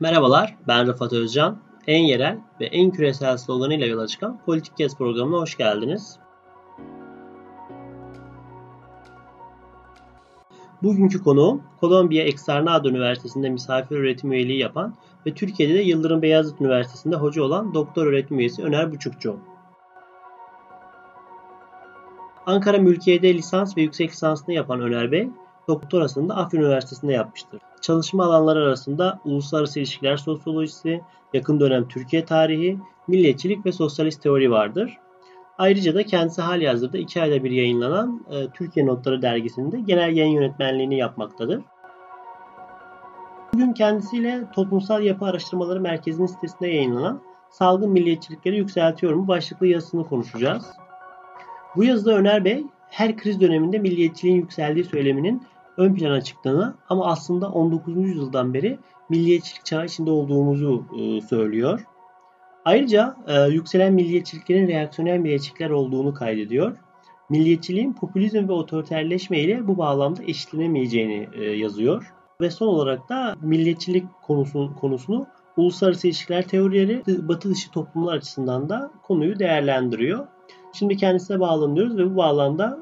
Merhabalar, ben Rıfat Özcan. En yerel ve en küresel sloganıyla yola çıkan Politik Kes programına hoş geldiniz. Bugünkü konuğum Kolombiya Externado Üniversitesi'nde misafir öğretim üyeliği yapan ve Türkiye'de de Yıldırım Beyazıt Üniversitesi'nde hoca olan doktor öğretim üyesi Öner Buçukçu. Ankara Mülkiye'de lisans ve yüksek lisansını yapan Öner Bey, doktorasını da Afyon Üniversitesi'nde yapmıştır. Çalışma alanları arasında uluslararası ilişkiler sosyolojisi, yakın dönem Türkiye tarihi, milliyetçilik ve sosyalist teori vardır. Ayrıca da kendisi hali hazırda iki ayda bir yayınlanan e, Türkiye Notları dergisinde genel yayın yönetmenliğini yapmaktadır. Bugün kendisiyle Toplumsal Yapı Araştırmaları Merkezi'nin sitesinde yayınlanan Salgın Milliyetçilikleri Yükseltiyor mu başlıklı yazısını konuşacağız. Bu yazıda Öner Bey her kriz döneminde milliyetçiliğin yükseldiği söyleminin ön plana çıktığını ama aslında 19. yüzyıldan beri milliyetçilik çağı içinde olduğumuzu e, söylüyor. Ayrıca e, yükselen milliyetçiliklerin reaksiyonel milliyetçilikler olduğunu kaydediyor. Milliyetçiliğin popülizm ve otoriterleşme ile bu bağlamda eşitlenemeyeceğini e, yazıyor. Ve son olarak da milliyetçilik konusu, konusunu uluslararası ilişkiler teorileri batı dışı toplumlar açısından da konuyu değerlendiriyor. Şimdi kendisine bağlanıyoruz ve bu bağlamda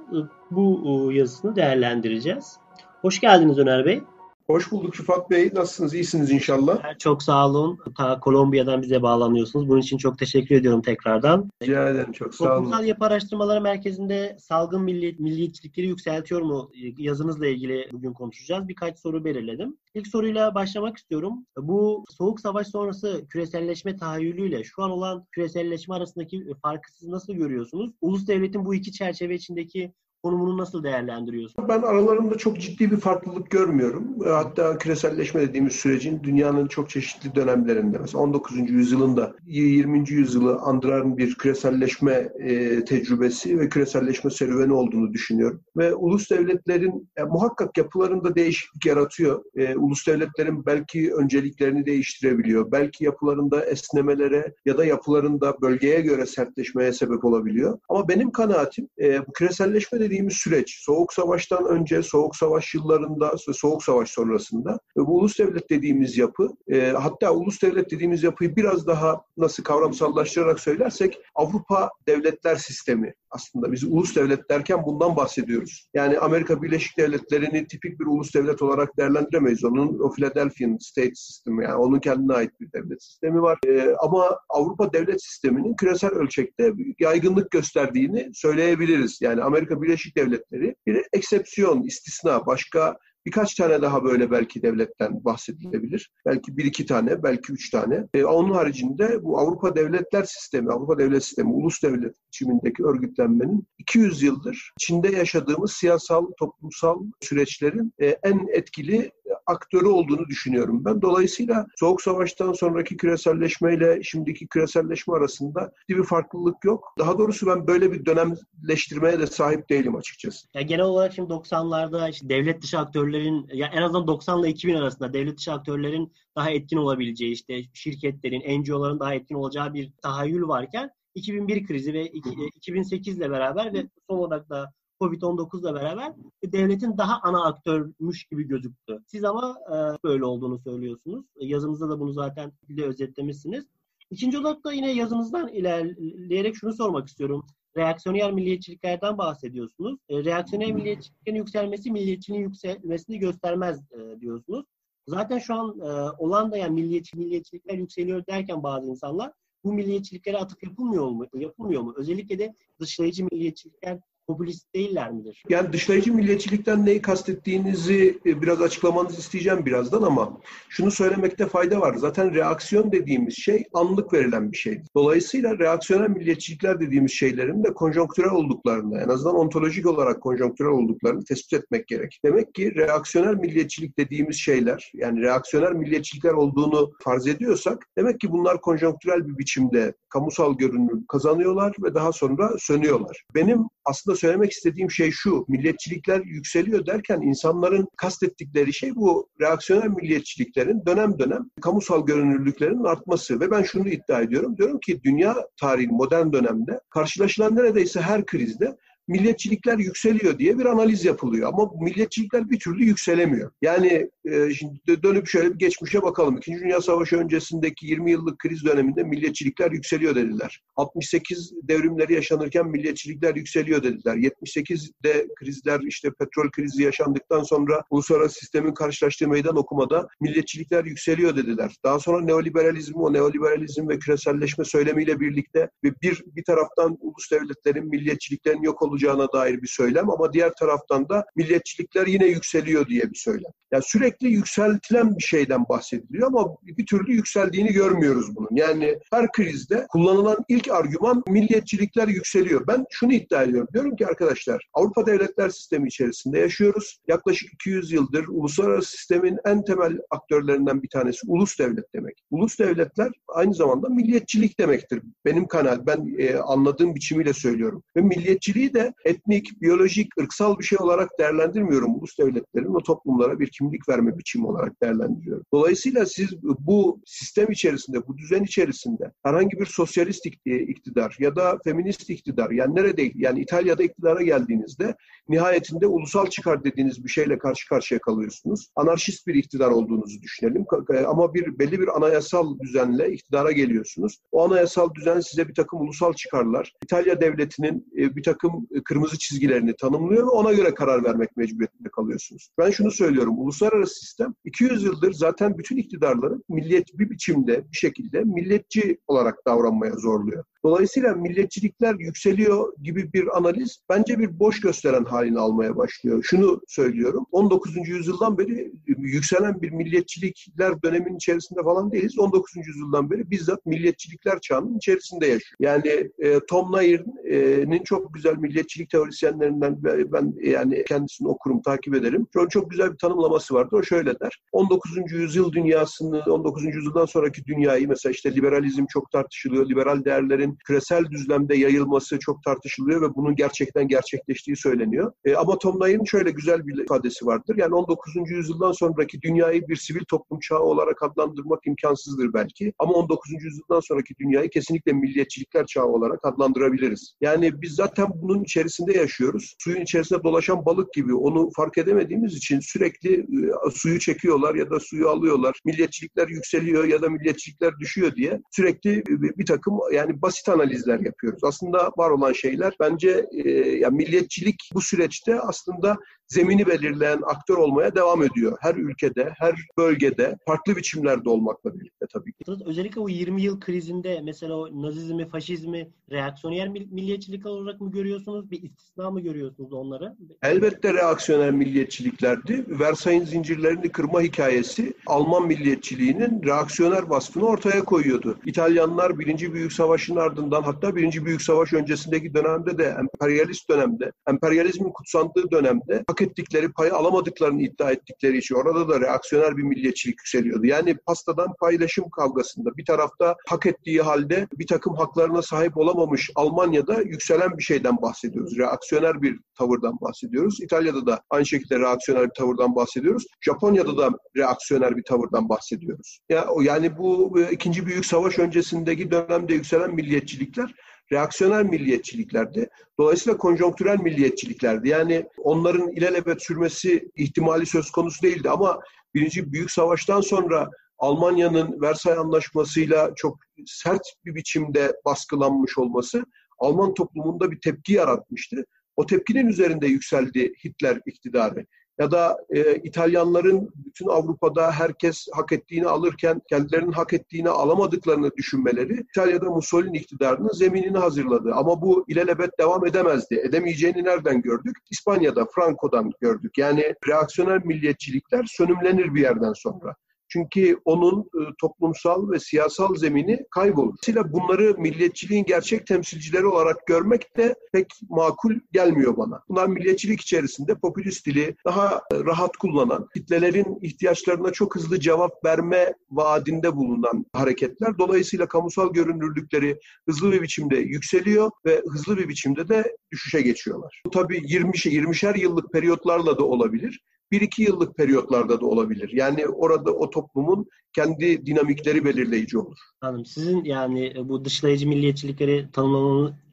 bu yazısını değerlendireceğiz. Hoş geldiniz Öner Bey. Hoş bulduk Rıfat Bey. Nasılsınız? İyisiniz inşallah. Çok sağ olun. Ta Kolombiya'dan bize bağlanıyorsunuz. Bunun için çok teşekkür ediyorum tekrardan. Rica ederim. Çok sağ olun. Toplumsal Yapı Araştırmaları Merkezi'nde salgın milli, milliyetçilikleri yükseltiyor mu yazınızla ilgili bugün konuşacağız. Birkaç soru belirledim. İlk soruyla başlamak istiyorum. Bu Soğuk Savaş sonrası küreselleşme tahayyülüyle şu an olan küreselleşme arasındaki farkı siz nasıl görüyorsunuz? Ulus devletin bu iki çerçeve içindeki konumunu nasıl değerlendiriyorsun? Ben aralarında çok ciddi bir farklılık görmüyorum. Hatta küreselleşme dediğimiz sürecin dünyanın çok çeşitli dönemlerinde mesela 19. yüzyılında 20. yüzyılı andıran bir küreselleşme e, tecrübesi ve küreselleşme serüveni olduğunu düşünüyorum. Ve ulus devletlerin yani muhakkak yapılarında değişiklik yaratıyor. E, ulus devletlerin belki önceliklerini değiştirebiliyor. Belki yapılarında esnemelere ya da yapılarında bölgeye göre sertleşmeye sebep olabiliyor. Ama benim kanaatim e, küreselleşme dediğimiz süreç Soğuk Savaş'tan önce, Soğuk Savaş yıllarında ve Soğuk Savaş sonrasında ve bu ulus devlet dediğimiz yapı e, hatta ulus devlet dediğimiz yapıyı biraz daha nasıl kavramsallaştırarak söylersek Avrupa devletler sistemi aslında biz ulus devlet derken bundan bahsediyoruz. Yani Amerika Birleşik Devletleri'ni tipik bir ulus devlet olarak değerlendiremeyiz. Onun o Philadelphian State sistemi yani onun kendine ait bir devlet sistemi var. Ee, ama Avrupa devlet sisteminin küresel ölçekte yaygınlık gösterdiğini söyleyebiliriz. Yani Amerika Birleşik Devletleri bir eksepsiyon, istisna, başka Birkaç tane daha böyle belki devletten bahsedilebilir. Belki bir iki tane, belki üç tane. E, onun haricinde bu Avrupa Devletler Sistemi, Avrupa Devlet Sistemi, ulus devlet biçimindeki örgütlenmenin 200 yıldır içinde yaşadığımız siyasal, toplumsal süreçlerin e, en etkili aktörü olduğunu düşünüyorum ben. Dolayısıyla Soğuk Savaş'tan sonraki küreselleşmeyle şimdiki küreselleşme arasında bir farklılık yok. Daha doğrusu ben böyle bir dönemleştirmeye de sahip değilim açıkçası. Ya genel olarak şimdi 90'larda işte devlet dışı aktörlerin ya en azından 90 ile 2000 arasında devlet dışı aktörlerin daha etkin olabileceği işte şirketlerin, NGO'ların daha etkin olacağı bir tahayyül varken 2001 krizi ve 2008 ile beraber ve son olarak da Covid-19 ile beraber devletin daha ana aktörmüş gibi gözüktü. Siz ama e, böyle olduğunu söylüyorsunuz. Yazınızda da bunu zaten de özetlemişsiniz. İkinci olarak da yine yazınızdan ilerleyerek şunu sormak istiyorum. Reaksiyoner milliyetçiliklerden bahsediyorsunuz. E, reaksiyoner milliyetçiliklerin yükselmesi milliyetçiliğin yükselmesini göstermez e, diyorsunuz. Zaten şu an e, olan da yani milliyetçi milliyetçilikler yükseliyor derken bazı insanlar bu milliyetçiliklere atıf yapılmıyor mu? Yapılmıyor mu? Özellikle de dışlayıcı milliyetçilikler popülist değiller midir? Yani dışlayıcı milliyetçilikten neyi kastettiğinizi e, biraz açıklamanızı isteyeceğim birazdan ama şunu söylemekte fayda var. Zaten reaksiyon dediğimiz şey anlık verilen bir şey. Dolayısıyla reaksiyonel milliyetçilikler dediğimiz şeylerin de konjonktürel olduklarını, en azından ontolojik olarak konjonktürel olduklarını tespit etmek gerek. Demek ki reaksiyonel milliyetçilik dediğimiz şeyler, yani reaksiyonel milliyetçilikler olduğunu farz ediyorsak, demek ki bunlar konjonktürel bir biçimde kamusal görünüm kazanıyorlar ve daha sonra sönüyorlar. Benim aslında söylemek istediğim şey şu, milliyetçilikler yükseliyor derken insanların kastettikleri şey bu reaksiyonel milliyetçiliklerin dönem dönem kamusal görünürlüklerinin artması ve ben şunu iddia ediyorum. Diyorum ki dünya tarihi modern dönemde karşılaşılan neredeyse her krizde milliyetçilikler yükseliyor diye bir analiz yapılıyor. Ama milliyetçilikler bir türlü yükselemiyor. Yani e, şimdi dönüp şöyle geçmişe bakalım. İkinci Dünya Savaşı öncesindeki 20 yıllık kriz döneminde milliyetçilikler yükseliyor dediler. 68 devrimleri yaşanırken milliyetçilikler yükseliyor dediler. 78'de krizler işte petrol krizi yaşandıktan sonra uluslararası sistemin karşılaştığı meydan okumada milliyetçilikler yükseliyor dediler. Daha sonra neoliberalizm, o neoliberalizm ve küreselleşme söylemiyle birlikte ve bir bir taraftan ulus devletlerin milliyetçiliklerin yok olacağına dair bir söylem ama diğer taraftan da milliyetçilikler yine yükseliyor diye bir söylem. Yani sürekli yükseltilen bir şeyden bahsediliyor ama bir türlü yükseldiğini görmüyoruz bunun. Yani her krizde kullanılan ilk argüman milliyetçilikler yükseliyor. Ben şunu iddia ediyorum. Diyorum ki arkadaşlar Avrupa devletler sistemi içerisinde yaşıyoruz. Yaklaşık 200 yıldır uluslararası sistemin en temel aktörlerinden bir tanesi ulus devlet demek. Ulus devletler aynı zamanda milliyetçilik demektir. Benim kanal, ben e, anladığım biçimiyle söylüyorum. Ve milliyetçiliği de etnik, biyolojik, ırksal bir şey olarak değerlendirmiyorum. Ulus devletlerin o toplumlara bir kimlik verme biçimi olarak değerlendiriyorum. Dolayısıyla siz bu sistem içerisinde, bu düzen içerisinde herhangi bir sosyalist iktidar ya da feminist iktidar yani nerede yani İtalya'da iktidara geldiğinizde nihayetinde ulusal çıkar dediğiniz bir şeyle karşı karşıya kalıyorsunuz. Anarşist bir iktidar olduğunuzu düşünelim ama bir belli bir anayasal düzenle iktidara geliyorsunuz. O anayasal düzen size bir takım ulusal çıkarlar, İtalya devletinin e, bir takım kırmızı çizgilerini tanımlıyor ve ona göre karar vermek mecburiyetinde kalıyorsunuz. Ben şunu söylüyorum, uluslararası sistem 200 yıldır zaten bütün iktidarları milliyet bir biçimde, bir şekilde milletçi olarak davranmaya zorluyor. Dolayısıyla milliyetçilikler yükseliyor gibi bir analiz bence bir boş gösteren halini almaya başlıyor. Şunu söylüyorum. 19. yüzyıldan beri yükselen bir milliyetçilikler döneminin içerisinde falan değiliz. 19. yüzyıldan beri bizzat milliyetçilikler çağının içerisinde yaşıyor. Yani e, Tom Nair'in çok güzel milliyetçilik teorisyenlerinden ben yani kendisini okurum, takip ederim. Çok, çok güzel bir tanımlaması vardı. O şöyle der. 19. yüzyıl dünyasını, 19. yüzyıldan sonraki dünyayı mesela işte liberalizm çok tartışılıyor. Liberal değerlerin küresel düzlemde yayılması çok tartışılıyor ve bunun gerçekten gerçekleştiği söyleniyor. E, ama Tom Nair'in şöyle güzel bir ifadesi vardır. Yani 19. yüzyıldan sonraki dünyayı bir sivil toplum çağı olarak adlandırmak imkansızdır belki. Ama 19. yüzyıldan sonraki dünyayı kesinlikle milliyetçilikler çağı olarak adlandırabiliriz. Yani biz zaten bunun içerisinde yaşıyoruz. Suyun içerisinde dolaşan balık gibi onu fark edemediğimiz için sürekli e, suyu çekiyorlar ya da suyu alıyorlar. Milliyetçilikler yükseliyor ya da milliyetçilikler düşüyor diye sürekli bir takım yani basit basit analizler yapıyoruz. Aslında var olan şeyler bence e, ya milliyetçilik bu süreçte aslında zemini belirleyen aktör olmaya devam ediyor. Her ülkede, her bölgede farklı biçimlerde olmakla birlikte tabii ki. Özellikle o 20 yıl krizinde mesela o nazizmi, faşizmi reaksiyoner milliyetçilik olarak mı görüyorsunuz? Bir istisna mı görüyorsunuz onları? Elbette reaksiyoner milliyetçiliklerdi. Versay'ın zincirlerini kırma hikayesi Alman milliyetçiliğinin reaksiyoner vasfını ortaya koyuyordu. İtalyanlar Birinci Büyük Savaş'ın ardından hatta Birinci Büyük Savaş öncesindeki dönemde de emperyalist dönemde, emperyalizmin kutsandığı dönemde hak ettikleri payı alamadıklarını iddia ettikleri için orada da reaksiyoner bir milliyetçilik yükseliyordu. Yani pastadan paylaşım kavgasında bir tarafta hak ettiği halde bir takım haklarına sahip olamamış Almanya'da yükselen bir şeyden bahsediyoruz. Reaksiyoner bir tavırdan bahsediyoruz. İtalya'da da aynı şekilde reaksiyoner bir tavırdan bahsediyoruz. Japonya'da da reaksiyoner bir tavırdan bahsediyoruz. Yani bu ikinci büyük savaş öncesindeki dönemde yükselen milliyetçilikler reaksiyoner milliyetçiliklerdi. Dolayısıyla konjonktürel milliyetçiliklerdi. Yani onların ilelebet sürmesi ihtimali söz konusu değildi ama Birinci Büyük Savaş'tan sonra Almanya'nın Versay Anlaşması'yla çok sert bir biçimde baskılanmış olması Alman toplumunda bir tepki yaratmıştı. O tepkinin üzerinde yükseldi Hitler iktidarı ya da e, İtalyanların bütün Avrupa'da herkes hak ettiğini alırken kendilerinin hak ettiğini alamadıklarını düşünmeleri İtalya'da Mussolini iktidarının zeminini hazırladı. Ama bu ilelebet devam edemezdi. Edemeyeceğini nereden gördük? İspanya'da, Franco'dan gördük. Yani reaksiyoner milliyetçilikler sönümlenir bir yerden sonra. Çünkü onun e, toplumsal ve siyasal zemini kaybolur. Dolayısıyla bunları milliyetçiliğin gerçek temsilcileri olarak görmek de pek makul gelmiyor bana. Bunlar milliyetçilik içerisinde popülist dili daha e, rahat kullanan, kitlelerin ihtiyaçlarına çok hızlı cevap verme vaadinde bulunan hareketler. Dolayısıyla kamusal görünürlükleri hızlı bir biçimde yükseliyor ve hızlı bir biçimde de düşüşe geçiyorlar. Bu tabii 20 20'şer yıllık periyotlarla da olabilir. Bir iki yıllık periyotlarda da olabilir. Yani orada o toplumun kendi dinamikleri belirleyici olur. Anladım. Sizin yani e, bu dışlayıcı milliyetçilikleri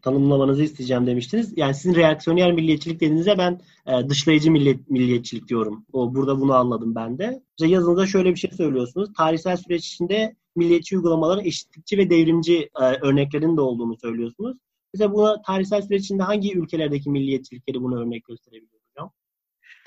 tanımlamanızı, isteyeceğim demiştiniz. Yani sizin reaksiyoner milliyetçilik dediğinizde ben e, dışlayıcı milliyet, milliyetçilik diyorum. O burada bunu anladım ben de. İşte yazınızda şöyle bir şey söylüyorsunuz. Tarihsel süreç içinde milliyetçi uygulamaların eşitlikçi ve devrimci e, örneklerinin de olduğunu söylüyorsunuz. Mesela buna tarihsel süreç içinde hangi ülkelerdeki milliyetçilikleri bunu örnek gösterebiliyor hocam?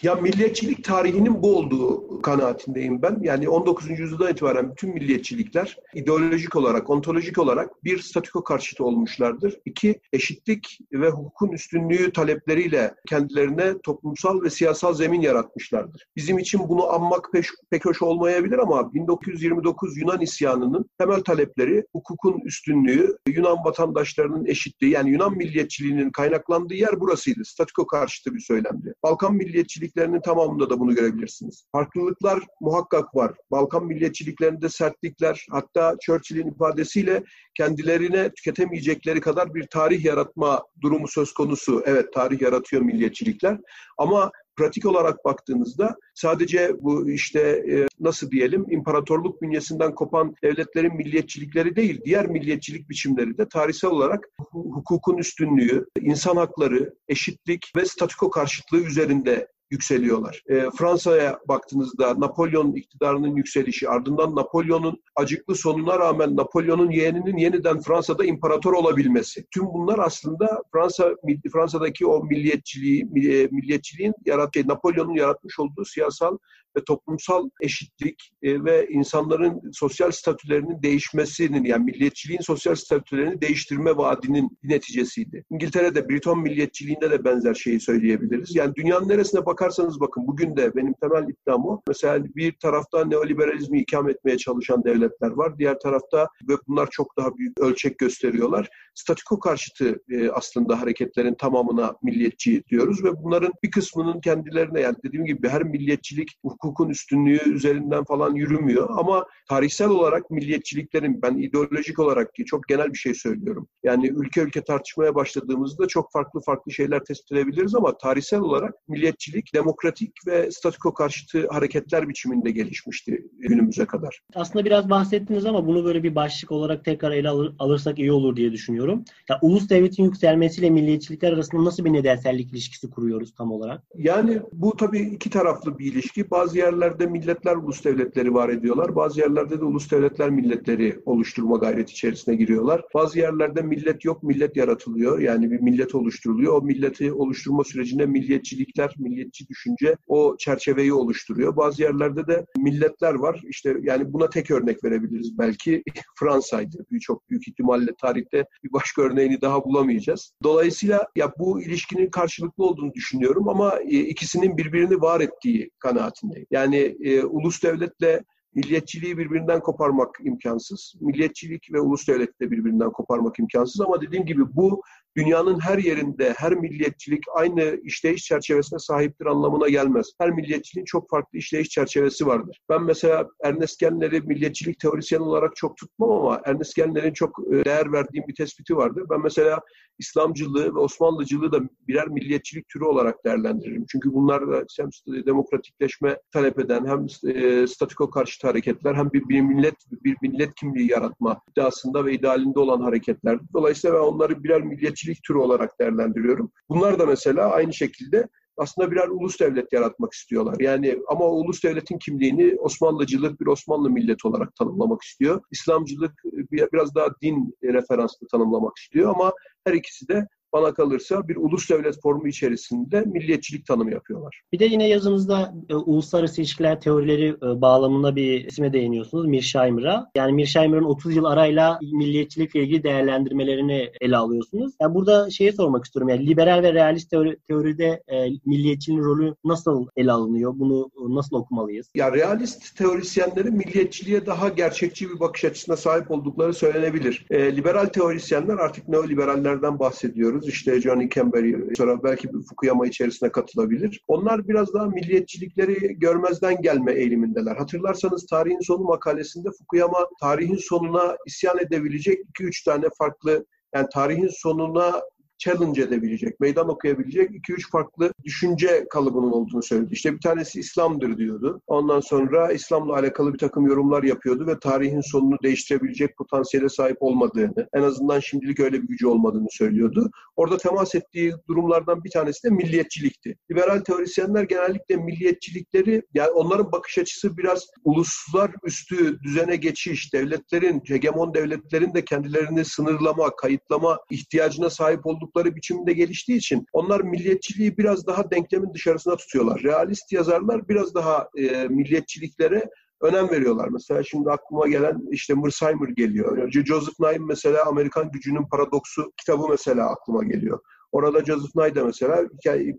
Ya milliyetçilik tarihinin bu olduğu kanaatindeyim ben. Yani 19. yüzyıldan itibaren bütün milliyetçilikler ideolojik olarak, ontolojik olarak bir statiko karşıtı olmuşlardır. İki, eşitlik ve hukukun üstünlüğü talepleriyle kendilerine toplumsal ve siyasal zemin yaratmışlardır. Bizim için bunu anmak pek, pek hoş olmayabilir ama 1929 Yunan isyanının temel talepleri hukukun üstünlüğü, Yunan vatandaşlarının eşitliği yani Yunan milliyetçiliğinin kaynaklandığı yer burasıydı. Statiko karşıtı bir söylemdi. Balkan milliyetçiliği milliyetçiliklerinin tamamında da bunu görebilirsiniz. Farklılıklar muhakkak var. Balkan milliyetçiliklerinde sertlikler, hatta Churchill'in ifadesiyle kendilerine tüketemeyecekleri kadar bir tarih yaratma durumu söz konusu. Evet tarih yaratıyor milliyetçilikler ama pratik olarak baktığınızda sadece bu işte e, nasıl diyelim imparatorluk bünyesinden kopan devletlerin milliyetçilikleri değil, diğer milliyetçilik biçimleri de tarihsel olarak hukukun üstünlüğü, insan hakları, eşitlik ve statiko karşıtlığı üzerinde yükseliyorlar. E, Fransa'ya baktığınızda Napolyon iktidarının yükselişi, ardından Napolyon'un acıklı sonuna rağmen Napolyon'un yeğeninin yeniden Fransa'da imparator olabilmesi. Tüm bunlar aslında Fransa Fransa'daki o milliyetçiliği, e, milliyetçiliğin yarattığı, Napolyon'un yaratmış olduğu siyasal ve toplumsal eşitlik e, ve insanların sosyal statülerinin değişmesinin yani milliyetçiliğin sosyal statülerini değiştirme vaadinin neticesiydi. İngiltere'de Briton milliyetçiliğinde de benzer şeyi söyleyebiliriz. Yani dünyanın neresine bakarsanız bakın bugün de benim temel iddiam o. Mesela bir tarafta neoliberalizmi ikam etmeye çalışan devletler var. Diğer tarafta ve bunlar çok daha büyük ölçek gösteriyorlar. Statiko karşıtı e, aslında hareketlerin tamamına milliyetçi diyoruz ve bunların bir kısmının kendilerine yani dediğim gibi her milliyetçilik hukukun üstünlüğü üzerinden falan yürümüyor. Ama tarihsel olarak milliyetçiliklerin ben ideolojik olarak ki çok genel bir şey söylüyorum. Yani ülke ülke tartışmaya başladığımızda çok farklı farklı şeyler tespit edebiliriz ama tarihsel olarak milliyetçilik demokratik ve statiko karşıtı hareketler biçiminde gelişmişti günümüze kadar. Aslında biraz bahsettiniz ama bunu böyle bir başlık olarak tekrar ele alır, alırsak iyi olur diye düşünüyorum. Ya, ulus devletin yükselmesiyle milliyetçilikler arasında nasıl bir nedensellik ilişkisi kuruyoruz tam olarak? Yani bu tabii iki taraflı bir ilişki. Bazı bazı yerlerde milletler ulus devletleri var ediyorlar. Bazı yerlerde de ulus devletler milletleri oluşturma gayreti içerisine giriyorlar. Bazı yerlerde millet yok, millet yaratılıyor. Yani bir millet oluşturuluyor. O milleti oluşturma sürecinde milliyetçilikler, milliyetçi düşünce o çerçeveyi oluşturuyor. Bazı yerlerde de milletler var. İşte yani buna tek örnek verebiliriz belki. Fransa'ydı. Çok büyük ihtimalle tarihte bir başka örneğini daha bulamayacağız. Dolayısıyla ya bu ilişkinin karşılıklı olduğunu düşünüyorum ama e, ikisinin birbirini var ettiği kanaatindeyim. Yani e, ulus devletle milliyetçiliği birbirinden koparmak imkansız. Milliyetçilik ve ulus devleti de birbirinden koparmak imkansız ama dediğim gibi bu dünyanın her yerinde her milliyetçilik aynı işleyiş çerçevesine sahiptir anlamına gelmez. Her milliyetçiliğin çok farklı işleyiş çerçevesi vardır. Ben mesela Ernest Genler'i milliyetçilik teorisyen olarak çok tutmam ama Ernest Genler'in çok e, değer verdiğim bir tespiti vardır. Ben mesela İslamcılığı ve Osmanlıcılığı da birer milliyetçilik türü olarak değerlendiririm. Çünkü bunlar da hem demokratikleşme talep eden hem e, statiko karşıtı hareketler hem bir, bir millet bir millet kimliği yaratma iddiasında ve idealinde olan hareketler. Dolayısıyla ben onları birer milliyetçilik türü olarak değerlendiriyorum. Bunlar da mesela aynı şekilde aslında birer ulus devlet yaratmak istiyorlar. Yani ama o ulus devletin kimliğini Osmanlıcılık bir Osmanlı milleti olarak tanımlamak istiyor. İslamcılık biraz daha din referanslı tanımlamak istiyor ama her ikisi de bana kalırsa bir ulus devlet formu içerisinde milliyetçilik tanımı yapıyorlar. Bir de yine yazınızda e, uluslararası ilişkiler teorileri e, bağlamında bir isme değiniyorsunuz Mearsheimer'a. Yani Mearsheimer'ın 30 yıl arayla milliyetçilikle ilgili değerlendirmelerini ele alıyorsunuz. Yani burada şeyi sormak istiyorum. Yani liberal ve realist teori, teoride e, milliyetçiliğin rolü nasıl ele alınıyor? Bunu nasıl okumalıyız? Ya realist teorisyenlerin milliyetçiliğe daha gerçekçi bir bakış açısına sahip oldukları söylenebilir. E, liberal teorisyenler artık neoliberallerden bahsediyoruz görüyoruz. İşte Johnny Campbell, sonra belki Fukuyama içerisine katılabilir. Onlar biraz daha milliyetçilikleri görmezden gelme eğilimindeler. Hatırlarsanız Tarihin Sonu makalesinde Fukuyama tarihin sonuna isyan edebilecek 2-3 tane farklı yani tarihin sonuna challenge edebilecek, meydan okuyabilecek 2-3 farklı düşünce kalıbının olduğunu söyledi. İşte bir tanesi İslam'dır diyordu. Ondan sonra İslam'la alakalı bir takım yorumlar yapıyordu ve tarihin sonunu değiştirebilecek potansiyele sahip olmadığını, en azından şimdilik öyle bir gücü olmadığını söylüyordu. Orada temas ettiği durumlardan bir tanesi de milliyetçilikti. Liberal teorisyenler genellikle milliyetçilikleri, yani onların bakış açısı biraz uluslar üstü düzene geçiş, devletlerin, hegemon devletlerin de kendilerini sınırlama, kayıtlama ihtiyacına sahip oldukları biçimde geliştiği için onlar milliyetçiliği biraz daha denklemin dışarısına tutuyorlar. Realist yazarlar biraz daha e, milliyetçiliklere önem veriyorlar. Mesela şimdi aklıma gelen işte Mersheimer geliyor. Joseph Nye mesela Amerikan Gücünün Paradoksu kitabı mesela aklıma geliyor. Orada Joseph Nye mesela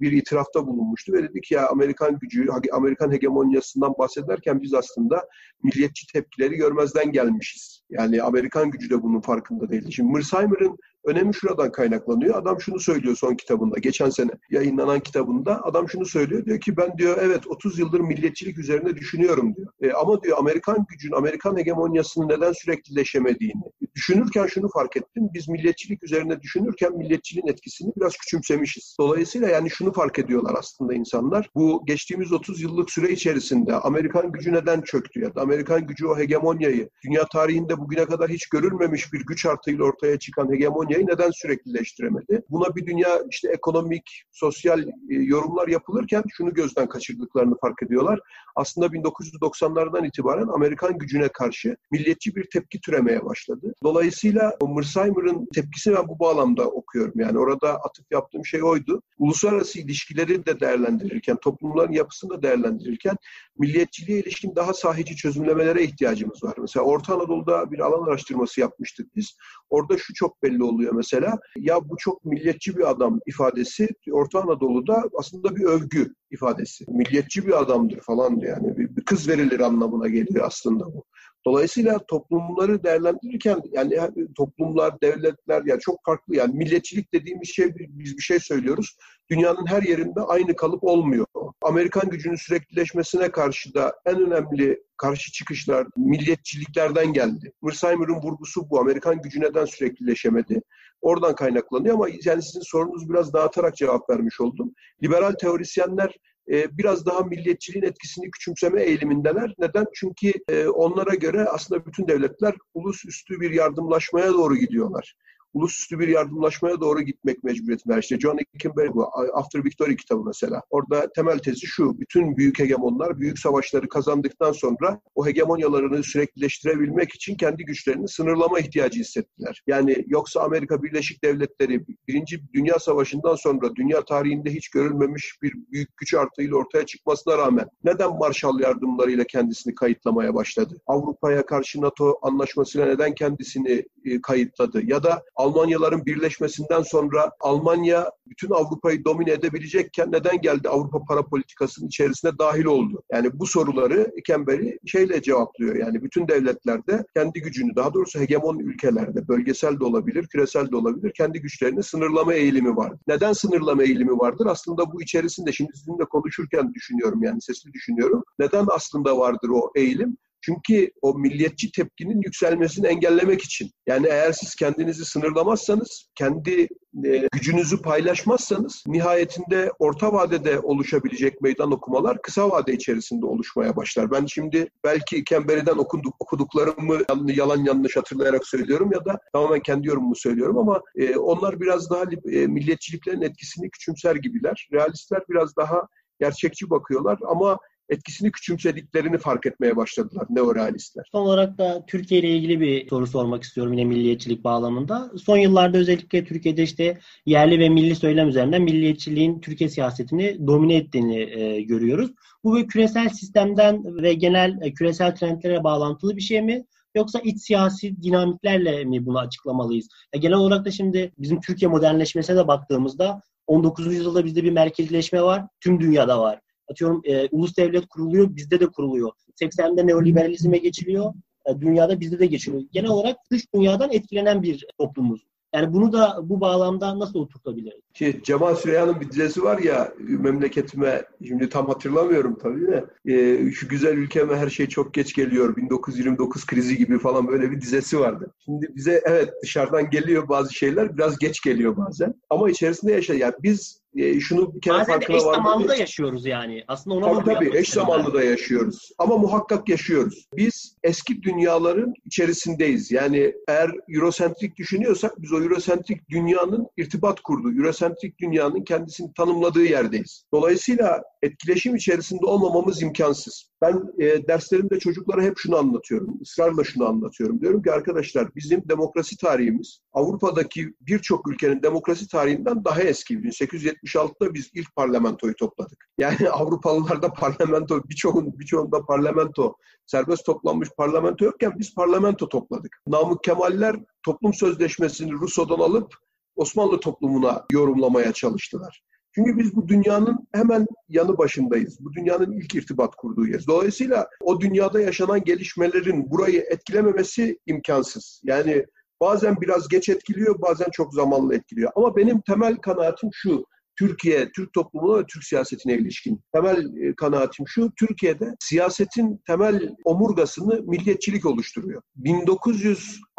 bir itirafta bulunmuştu ve dedi ki ya Amerikan gücü, Amerikan hegemonyasından bahsederken biz aslında milliyetçi tepkileri görmezden gelmişiz. Yani Amerikan gücü de bunun farkında değildi. Şimdi Mersheimer'ın önemi şuradan kaynaklanıyor. Adam şunu söylüyor son kitabında, geçen sene yayınlanan kitabında. Adam şunu söylüyor, diyor ki ben diyor evet 30 yıldır milliyetçilik üzerine düşünüyorum diyor. E, ama diyor Amerikan gücün, Amerikan hegemonyasının neden süreklileşemediğini düşünürken şunu fark ettim. Biz milliyetçilik üzerine düşünürken milliyetçiliğin etkisini biraz küçümsemişiz. Dolayısıyla yani şunu fark ediyorlar aslında insanlar. Bu geçtiğimiz 30 yıllık süre içerisinde Amerikan gücü neden çöktü ya da Amerikan gücü o hegemonyayı dünya tarihinde bugüne kadar hiç görülmemiş bir güç artığıyla ortaya çıkan hegemonyayı neden süreklileştiremedi? Buna bir dünya işte ekonomik, sosyal e, yorumlar yapılırken şunu gözden kaçırdıklarını fark ediyorlar. Aslında 1990'lardan itibaren Amerikan gücüne karşı milliyetçi bir tepki türemeye başladı. Dolayısıyla Mersheimer'ın tepkisini ben bu bağlamda okuyorum. Yani orada atıf yaptığım şey oydu. Uluslararası ilişkileri de değerlendirirken, toplumların yapısını da değerlendirirken milliyetçiliğe ilişkin daha sahici çözümlemelere ihtiyacımız var. Mesela Orta Anadolu'da bir alan araştırması yapmıştık biz. Orada şu çok belli oluyor mesela. Ya bu çok milliyetçi bir adam ifadesi Orta Anadolu'da aslında bir övgü ifadesi. Milliyetçi bir adamdır falan yani. Bir kız verilir anlamına geliyor aslında bu. Dolayısıyla toplumları değerlendirirken yani toplumlar, devletler yani çok farklı yani milletçilik dediğimiz şey biz bir şey söylüyoruz. Dünyanın her yerinde aynı kalıp olmuyor. Amerikan gücünün süreklileşmesine karşı da en önemli karşı çıkışlar milliyetçiliklerden geldi. Mersheimer'ın vurgusu bu. Amerikan gücü neden süreklileşemedi? Oradan kaynaklanıyor ama yani sizin sorunuz biraz dağıtarak cevap vermiş oldum. Liberal teorisyenler e, biraz daha milliyetçiliğin etkisini küçümseme eğilimindeler. Neden? Çünkü e, onlara göre aslında bütün devletler ulus üstü bir yardımlaşmaya doğru gidiyorlar ulusüstü bir yardımlaşmaya doğru gitmek mecburiyetinde. İşte John Eckenberg bu After Victory kitabı mesela. Orada temel tezi şu. Bütün büyük hegemonlar büyük savaşları kazandıktan sonra o hegemonyalarını süreklileştirebilmek için kendi güçlerini sınırlama ihtiyacı hissettiler. Yani yoksa Amerika Birleşik Devletleri Birinci Dünya Savaşı'ndan sonra dünya tarihinde hiç görülmemiş bir büyük güç artığıyla ortaya çıkmasına rağmen neden Marshall yardımlarıyla kendisini kayıtlamaya başladı? Avrupa'ya karşı NATO anlaşmasıyla neden kendisini e, kayıtladı? Ya da Almanyaların birleşmesinden sonra Almanya bütün Avrupa'yı domine edebilecekken neden geldi Avrupa para politikasının içerisine dahil oldu? Yani bu soruları Kemberi şeyle cevaplıyor. Yani bütün devletlerde kendi gücünü daha doğrusu hegemon ülkelerde bölgesel de olabilir, küresel de olabilir kendi güçlerini sınırlama eğilimi var. Neden sınırlama eğilimi vardır? Aslında bu içerisinde şimdi sizinle konuşurken düşünüyorum yani sesli düşünüyorum. Neden aslında vardır o eğilim? Çünkü o milliyetçi tepkinin yükselmesini engellemek için. Yani eğer siz kendinizi sınırlamazsanız, kendi e, gücünüzü paylaşmazsanız nihayetinde orta vadede oluşabilecek meydan okumalar kısa vade içerisinde oluşmaya başlar. Ben şimdi belki Kemberi'den okuduk, okuduklarımı yalan yanlış hatırlayarak söylüyorum ya da tamamen kendi yorumumu söylüyorum ama e, onlar biraz daha e, milliyetçiliklerin etkisini küçümser gibiler. Realistler biraz daha gerçekçi bakıyorlar ama etkisini küçümsediklerini fark etmeye başladılar neorealistler. Son olarak da Türkiye ile ilgili bir soru sormak istiyorum yine milliyetçilik bağlamında. Son yıllarda özellikle Türkiye'de işte yerli ve milli söylem üzerinden milliyetçiliğin Türkiye siyasetini domine ettiğini e, görüyoruz. Bu bir küresel sistemden ve genel e, küresel trendlere bağlantılı bir şey mi? Yoksa iç siyasi dinamiklerle mi bunu açıklamalıyız? Ya genel olarak da şimdi bizim Türkiye modernleşmesine de baktığımızda 19. yüzyılda bizde bir merkezleşme var. Tüm dünyada var atıyorum e, ulus devlet kuruluyor, bizde de kuruluyor. 80'de neoliberalizme geçiliyor, e, dünyada bizde de geçiliyor. Genel olarak dış dünyadan etkilenen bir toplumuz. Yani bunu da bu bağlamda nasıl oturtabiliriz? Şey, Cemal Süreyya'nın bir dizesi var ya memleketime şimdi tam hatırlamıyorum tabii de e, şu güzel ülkeme her şey çok geç geliyor 1929 krizi gibi falan böyle bir dizesi vardı. Şimdi bize evet dışarıdan geliyor bazı şeyler biraz geç geliyor bazen ama içerisinde yaşa yani biz e, şunu bir kere Bazen farkına eş varmak zamanlı da yaşıyoruz yani. Aslında ona Tabii tabii eş zamanlı da yaşıyoruz. Ama muhakkak yaşıyoruz. Biz eski dünyaların içerisindeyiz. Yani eğer Eurosentrik düşünüyorsak biz o Eurosentrik dünyanın irtibat kurduğu, Eurosentrik dünyanın kendisini tanımladığı yerdeyiz. Dolayısıyla etkileşim içerisinde olmamamız imkansız. Ben e, derslerimde çocuklara hep şunu anlatıyorum. ısrarla şunu anlatıyorum. Diyorum ki arkadaşlar bizim demokrasi tarihimiz Avrupa'daki birçok ülkenin demokrasi tarihinden daha eski. 1876'da biz ilk parlamentoyu topladık. Yani Avrupalılarda parlamento, birçoğun, birçoğunda parlamento, serbest toplanmış parlamento yokken biz parlamento topladık. Namık Kemaller toplum sözleşmesini Rusya'dan alıp Osmanlı toplumuna yorumlamaya çalıştılar. Çünkü biz bu dünyanın hemen yanı başındayız. Bu dünyanın ilk irtibat kurduğu yer. Dolayısıyla o dünyada yaşanan gelişmelerin burayı etkilememesi imkansız. Yani bazen biraz geç etkiliyor, bazen çok zamanlı etkiliyor. Ama benim temel kanaatim şu. Türkiye, Türk toplumuna ve Türk siyasetine ilişkin. Temel e, kanaatim şu, Türkiye'de siyasetin temel omurgasını milliyetçilik oluşturuyor.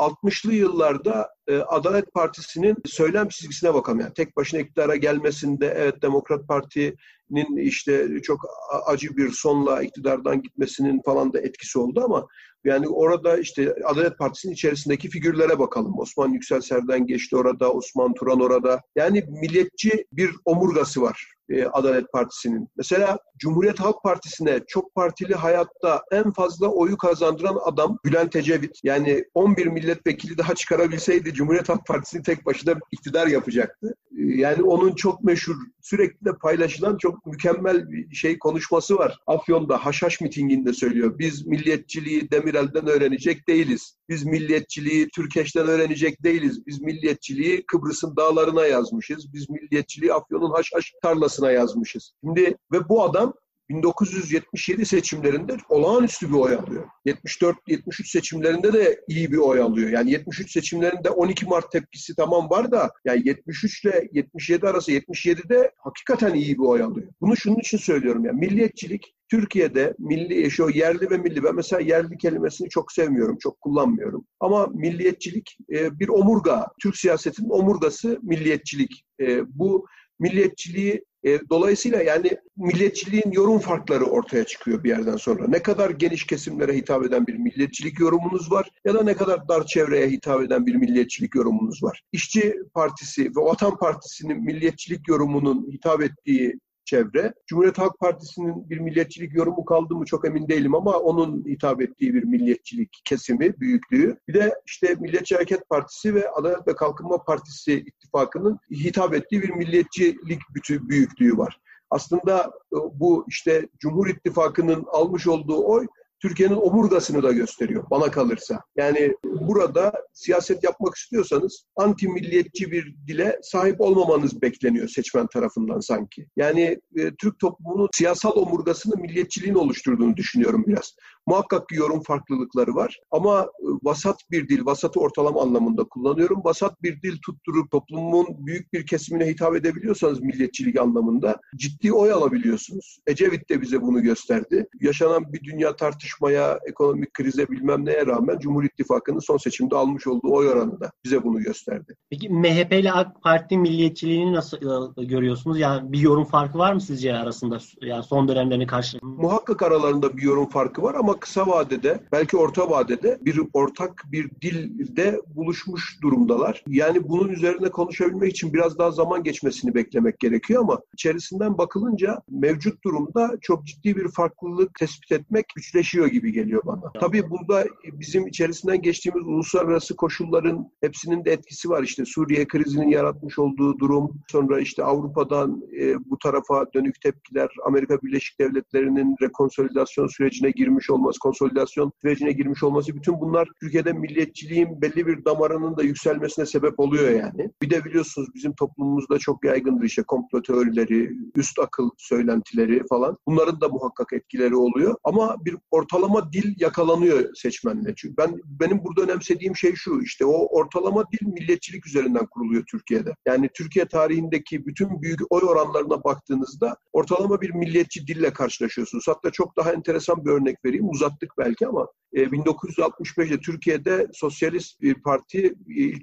1960'lı yıllarda e, Adalet Partisi'nin söylem çizgisine bakalım. Yani tek başına iktidara gelmesinde evet Demokrat Parti'nin işte çok acı bir sonla iktidardan gitmesinin falan da etkisi oldu ama yani orada işte Adalet Partisi'nin içerisindeki figürlere bakalım. Osman Yüksel Serden geçti orada, Osman Turan orada. Yani milliyetçi bir omurgası var e, Adalet Partisi'nin. Mesela Cumhuriyet Halk Partisi'ne çok partili hayatta en fazla oyu kazandıran adam Bülent Ecevit. Yani 11 milletvekili daha çıkarabilseydi Cumhuriyet Halk Partisi'ni tek başına iktidar yapacaktı. Yani onun çok meşhur, sürekli de paylaşılan çok mükemmel bir şey konuşması var. Afyon'da Haşhaş mitinginde söylüyor. Biz milliyetçiliği Demirel'den öğrenecek değiliz. Biz milliyetçiliği Türkeş'ten öğrenecek değiliz. Biz milliyetçiliği Kıbrıs'ın dağlarına yazmışız. Biz milliyetçiliği Afyon'un Haşhaş tarlasına yazmışız. Şimdi ve bu adam 1977 seçimlerinde olağanüstü bir oy alıyor. 74-73 seçimlerinde de iyi bir oy alıyor. Yani 73 seçimlerinde 12 Mart tepkisi tamam var da yani 73 ile 77 arası 77'de hakikaten iyi bir oy alıyor. Bunu şunun için söylüyorum yani milliyetçilik Türkiye'de milli şu yerli ve milli ben mesela yerli kelimesini çok sevmiyorum, çok kullanmıyorum. Ama milliyetçilik e, bir omurga. Türk siyasetinin omurgası milliyetçilik. E, bu milliyetçiliği e, dolayısıyla yani milliyetçiliğin yorum farkları ortaya çıkıyor bir yerden sonra. Ne kadar geniş kesimlere hitap eden bir milliyetçilik yorumunuz var ya da ne kadar dar çevreye hitap eden bir milliyetçilik yorumunuz var. İşçi Partisi ve Vatan Partisi'nin milliyetçilik yorumunun hitap ettiği çevre. Cumhuriyet Halk Partisi'nin bir milliyetçilik yorumu kaldı mı çok emin değilim ama onun hitap ettiği bir milliyetçilik kesimi, büyüklüğü. Bir de işte Milliyetçi Hareket Partisi ve Adalet ve Kalkınma Partisi ittifakının hitap ettiği bir milliyetçilik bütü büyüklüğü var. Aslında e, bu işte Cumhur İttifakı'nın almış olduğu oy Türkiye'nin omurgasını da gösteriyor bana kalırsa. Yani burada siyaset yapmak istiyorsanız anti milliyetçi bir dile sahip olmamanız bekleniyor seçmen tarafından sanki. Yani e, Türk toplumunun siyasal omurgasını milliyetçiliğin oluşturduğunu düşünüyorum biraz. Muhakkak ki yorum farklılıkları var ama e, vasat bir dil, vasatı ortalama anlamında kullanıyorum. Vasat bir dil tutturup toplumun büyük bir kesimine hitap edebiliyorsanız milliyetçilik anlamında ciddi oy alabiliyorsunuz. Ecevit de bize bunu gösterdi. Yaşanan bir dünya tartışmaya, ekonomik krize bilmem neye rağmen Cumhur İttifakı'nın son seçimde almış olduğu oy oranı da bize bunu gösterdi. Peki MHP ile AK Parti milliyetçiliğini nasıl e, görüyorsunuz? Yani bir yorum farkı var mı sizce arasında? Yani son dönemlerini karşılayın. Muhakkak aralarında bir yorum farkı var ama kısa vadede, belki orta vadede bir ortak bir dilde buluşmuş durumdalar. Yani bunun üzerine konuşabilmek için biraz daha zaman geçmesini beklemek gerekiyor ama içerisinden bakılınca mevcut durumda çok ciddi bir farklılık tespit etmek güçleşiyor gibi geliyor bana. Tabii burada bizim içerisinden geçtiğimiz uluslararası koşulların hepsinin de etkisi var. İşte Suriye krizinin yaratmış olduğu durum, sonra işte Avrupa'dan e, bu tarafa dönük tepkiler, Amerika Birleşik Devletleri'nin rekonsolidasyon sürecine girmiş olması, konsolidasyon sürecine girmiş olması bütün bunlar Türkiye'de milliyetçiliğin belli bir damarının da yükselmesine sebep oluyor yani. Bir de biliyorsunuz bizim toplumumuzda çok yaygındır işte komplo teorileri, üst akıl söylentileri falan. Bunların da muhakkak etkileri oluyor. Ama bir orta ortalama dil yakalanıyor seçmenle. Çünkü ben benim burada önemsediğim şey şu işte o ortalama dil milliyetçilik üzerinden kuruluyor Türkiye'de. Yani Türkiye tarihindeki bütün büyük oy oranlarına baktığınızda ortalama bir milliyetçi dille karşılaşıyorsunuz. Hatta çok daha enteresan bir örnek vereyim. Uzattık belki ama 1965'te e, Türkiye'de sosyalist bir parti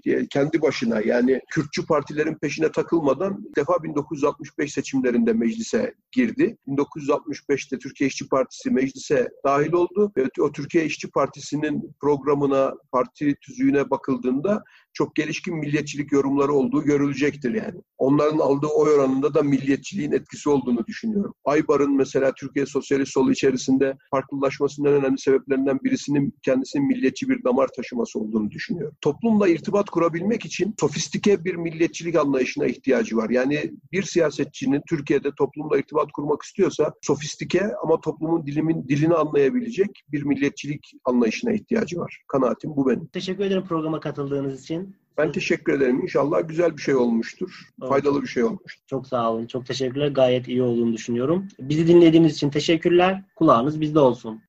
e, kendi başına yani Kürtçü partilerin peşine takılmadan ilk defa 1965 seçimlerinde meclise girdi. 1965'te Türkiye İşçi Partisi meclise dahil oldu. Ve o Türkiye İşçi Partisi'nin programına, parti tüzüğüne bakıldığında çok gelişkin milliyetçilik yorumları olduğu görülecektir yani. Onların aldığı oy oranında da milliyetçiliğin etkisi olduğunu düşünüyorum. Aybar'ın mesela Türkiye Sosyalist Solu içerisinde farklılaşmasının en önemli sebeplerinden birisinin kendisinin milliyetçi bir damar taşıması olduğunu düşünüyorum. Toplumla irtibat kurabilmek için sofistike bir milliyetçilik anlayışına ihtiyacı var. Yani bir siyasetçinin Türkiye'de toplumla irtibat kurmak istiyorsa sofistike ama toplumun dilimin dilini anlayabilecek bir milliyetçilik anlayışına ihtiyacı var. Kanaatim bu benim. Teşekkür ederim programa katıldığınız için. Ben teşekkür ederim. İnşallah güzel bir şey olmuştur. Evet. Faydalı bir şey olmuştur. Çok sağ olun. Çok teşekkürler. Gayet iyi olduğunu düşünüyorum. Bizi dinlediğiniz için teşekkürler. Kulağınız bizde olsun.